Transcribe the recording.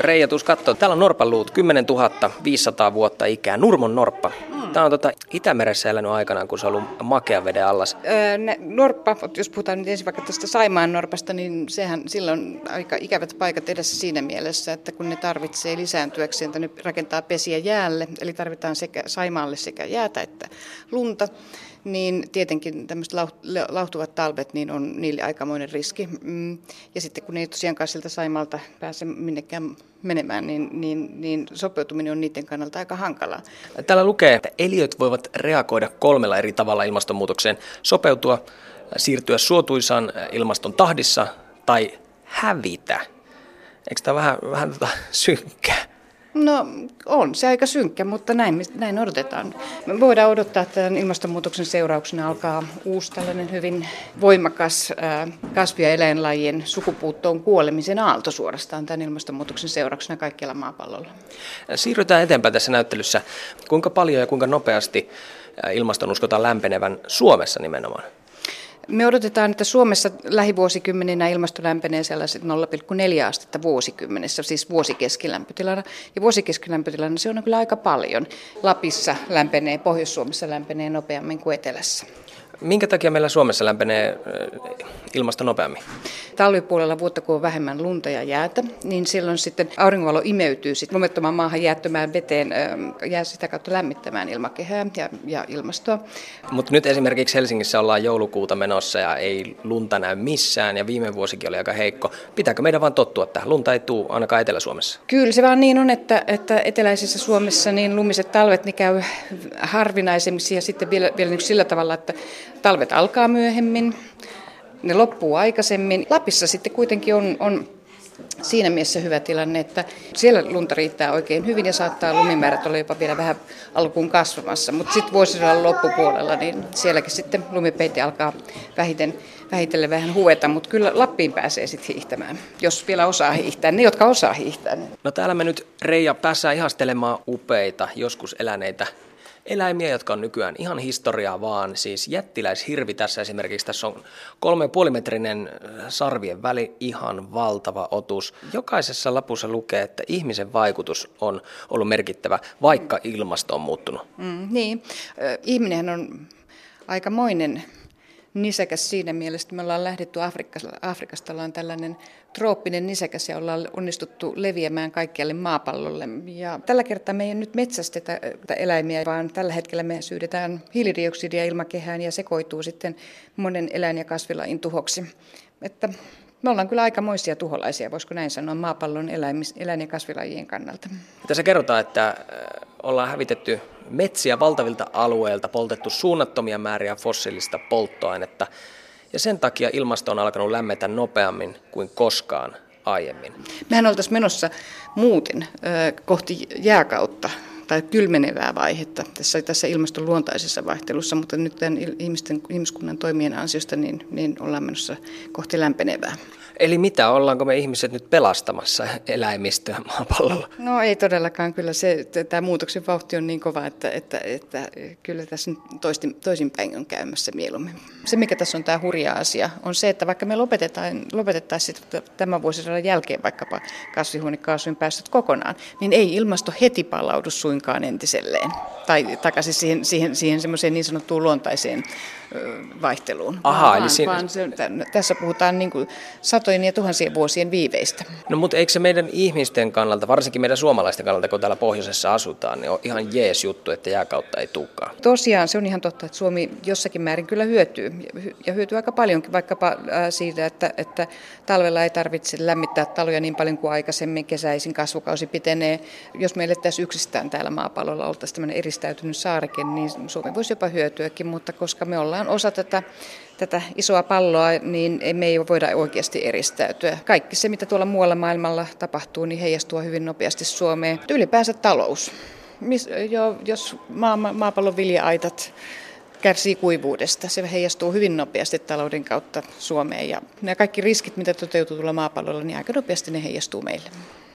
Reija, tuus kattoo. Täällä on norppaluut, 10 500 vuotta ikää, Nurmon norppa. Mm. Tämä on tota Itämeressä elänyt aikanaan, kun se on ollut makean veden allas. Öö, ne, norppa, jos puhutaan nyt ensin vaikka tästä Saimaan norpasta, niin sehän silloin aika ikävät paikat edessä siinä mielessä, että kun ne tarvitsee lisääntyäkseen, että ne rakentaa pesiä jäälle, eli tarvitaan sekä Saimaalle sekä jäätä että lunta, niin tietenkin tämmöiset lauhtuvat talvet niin on niille aikamoinen riski. Mm, ja sitten kun ne ei tosiaankaan sieltä Saimalta pääse minnekään menemään, niin, niin, niin sopeutuminen on niiden kannalta aika hankalaa. Täällä lukee, että eliöt voivat reagoida kolmella eri tavalla ilmastonmuutokseen. Sopeutua, siirtyä suotuisaan ilmaston tahdissa tai hävitä. Eikö tämä vähän, vähän tota synkkää? No on se aika synkkä, mutta näin, näin odotetaan. Me voidaan odottaa, että tämän ilmastonmuutoksen seurauksena alkaa uusi tällainen hyvin voimakas kasvi- ja eläinlajien sukupuuttoon kuolemisen aalto suorastaan tämän ilmastonmuutoksen seurauksena kaikkialla maapallolla. Siirrytään eteenpäin tässä näyttelyssä. Kuinka paljon ja kuinka nopeasti ilmaston uskotaan lämpenevän Suomessa nimenomaan? Me odotetaan, että Suomessa lähivuosikymmeninä ilmasto lämpenee sellaiset 0,4 astetta vuosikymmenessä, siis vuosikeskilämpötilana. Ja vuosikeskilämpötilana se on kyllä aika paljon. Lapissa lämpenee, Pohjois-Suomessa lämpenee nopeammin kuin Etelässä. Minkä takia meillä Suomessa lämpenee ilmasto nopeammin? Talvipuolella vuotta, kun on vähemmän lunta ja jäätä, niin silloin sitten auringonvalo imeytyy sitten lumettomaan maahan jäättömään veteen, jää sitä kautta lämmittämään ilmakehää ja, ja ilmastoa. Mutta nyt esimerkiksi Helsingissä ollaan joulukuuta menossa ja ei lunta näy missään ja viime vuosikin oli aika heikko. Pitääkö meidän vaan tottua tähän? Lunta ei tule ainakaan Etelä-Suomessa. Kyllä se vaan niin on, että, että eteläisessä Suomessa niin lumiset talvet niin käy harvinaisemmiksi ja sitten vielä, vielä niin sillä tavalla, että talvet alkaa myöhemmin, ne loppuu aikaisemmin. Lapissa sitten kuitenkin on, on siinä mielessä hyvä tilanne, että siellä lunta riittää oikein hyvin ja saattaa lumimäärät olla jopa vielä vähän alkuun kasvamassa. Mutta sitten vuosisadan loppupuolella, niin sielläkin sitten lumipeite alkaa vähiten, vähitellen vähän hueta, mutta kyllä Lappiin pääsee sitten hiihtämään, jos vielä osaa hiihtää, ne jotka osaa hiihtää. No täällä me nyt Reija päässään ihastelemaan upeita, joskus eläneitä eläimiä, jotka on nykyään ihan historiaa vaan. Siis jättiläishirvi tässä esimerkiksi, tässä on kolme metrinen äh, sarvien väli, ihan valtava otus. Jokaisessa lapussa lukee, että ihmisen vaikutus on ollut merkittävä, vaikka ilmasto on muuttunut. Mm, niin, ihminen on aikamoinen nisäkäs siinä mielessä, että me ollaan lähdetty Afrikasta, Afrikasta ollaan tällainen trooppinen nisäkäs ja ollaan onnistuttu leviämään kaikkialle maapallolle. Ja tällä kertaa me ei nyt metsästetä eläimiä, vaan tällä hetkellä me syydetään hiilidioksidia ilmakehään ja sekoituu sitten monen eläin- ja kasvilajin tuhoksi. Että me ollaan kyllä aikamoisia tuholaisia, voisiko näin sanoa, maapallon eläimis, eläin- ja kasvilajien kannalta. Tässä kerrotaan, että äh, ollaan hävitetty metsiä valtavilta alueilta, poltettu suunnattomia määriä fossiilista polttoainetta, ja sen takia ilmasto on alkanut lämmetä nopeammin kuin koskaan aiemmin. Mehän oltaisiin menossa muuten äh, kohti jääkautta tai kylmenevää vaihetta tässä, tässä ilmaston luontaisessa vaihtelussa, mutta nyt tämän ihmisten, ihmiskunnan toimien ansiosta niin, niin ollaan menossa kohti lämpenevää. Eli mitä, ollaanko me ihmiset nyt pelastamassa eläimistöä maapallolla? No ei todellakaan, kyllä se, tämä muutoksen vauhti on niin kova, että, että, että kyllä tässä toisin, toisinpäin on käymässä mieluummin. Se, mikä tässä on tämä hurja asia, on se, että vaikka me lopetetaan, lopetettaisiin tämän vuosisadan jälkeen vaikkapa kasvihuonekaasujen päästöt kokonaan, niin ei ilmasto heti palaudu suinkaan entiselleen. Tai takaisin siihen, siihen, siihen semmoiseen niin sanottuun luontaiseen vaihteluun. Aha, vaan, eli siinä... vaan se, tässä puhutaan niin kuin satojen ja tuhansien vuosien viiveistä. No mutta eikö se meidän ihmisten kannalta, varsinkin meidän suomalaisten kannalta, kun täällä pohjoisessa asutaan, niin on ihan jees juttu, että jääkautta ei tulekaan? Tosiaan se on ihan totta, että Suomi jossakin määrin kyllä hyötyy ja hyötyy aika paljonkin vaikkapa siitä, että, että talvella ei tarvitse lämmittää taloja niin paljon kuin aikaisemmin, kesäisin kasvukausi pitenee. Jos meille tässä yksistään täällä maapallolla oltaisiin tämmöinen eristäytynyt saareke, niin Suomi voisi jopa hyötyäkin, mutta koska me ollaan ollaan osa tätä, tätä isoa palloa, niin me ei voida oikeasti eristäytyä. Kaikki se, mitä tuolla muualla maailmalla tapahtuu, niin heijastuu hyvin nopeasti Suomeen. Ylipäänsä talous. Mis, jo, jos maa, maapallon vilja-aitat kärsii kuivuudesta. Se heijastuu hyvin nopeasti talouden kautta Suomeen ja nämä kaikki riskit, mitä toteutuu tuolla maapallolla, niin aika nopeasti ne heijastuu meille.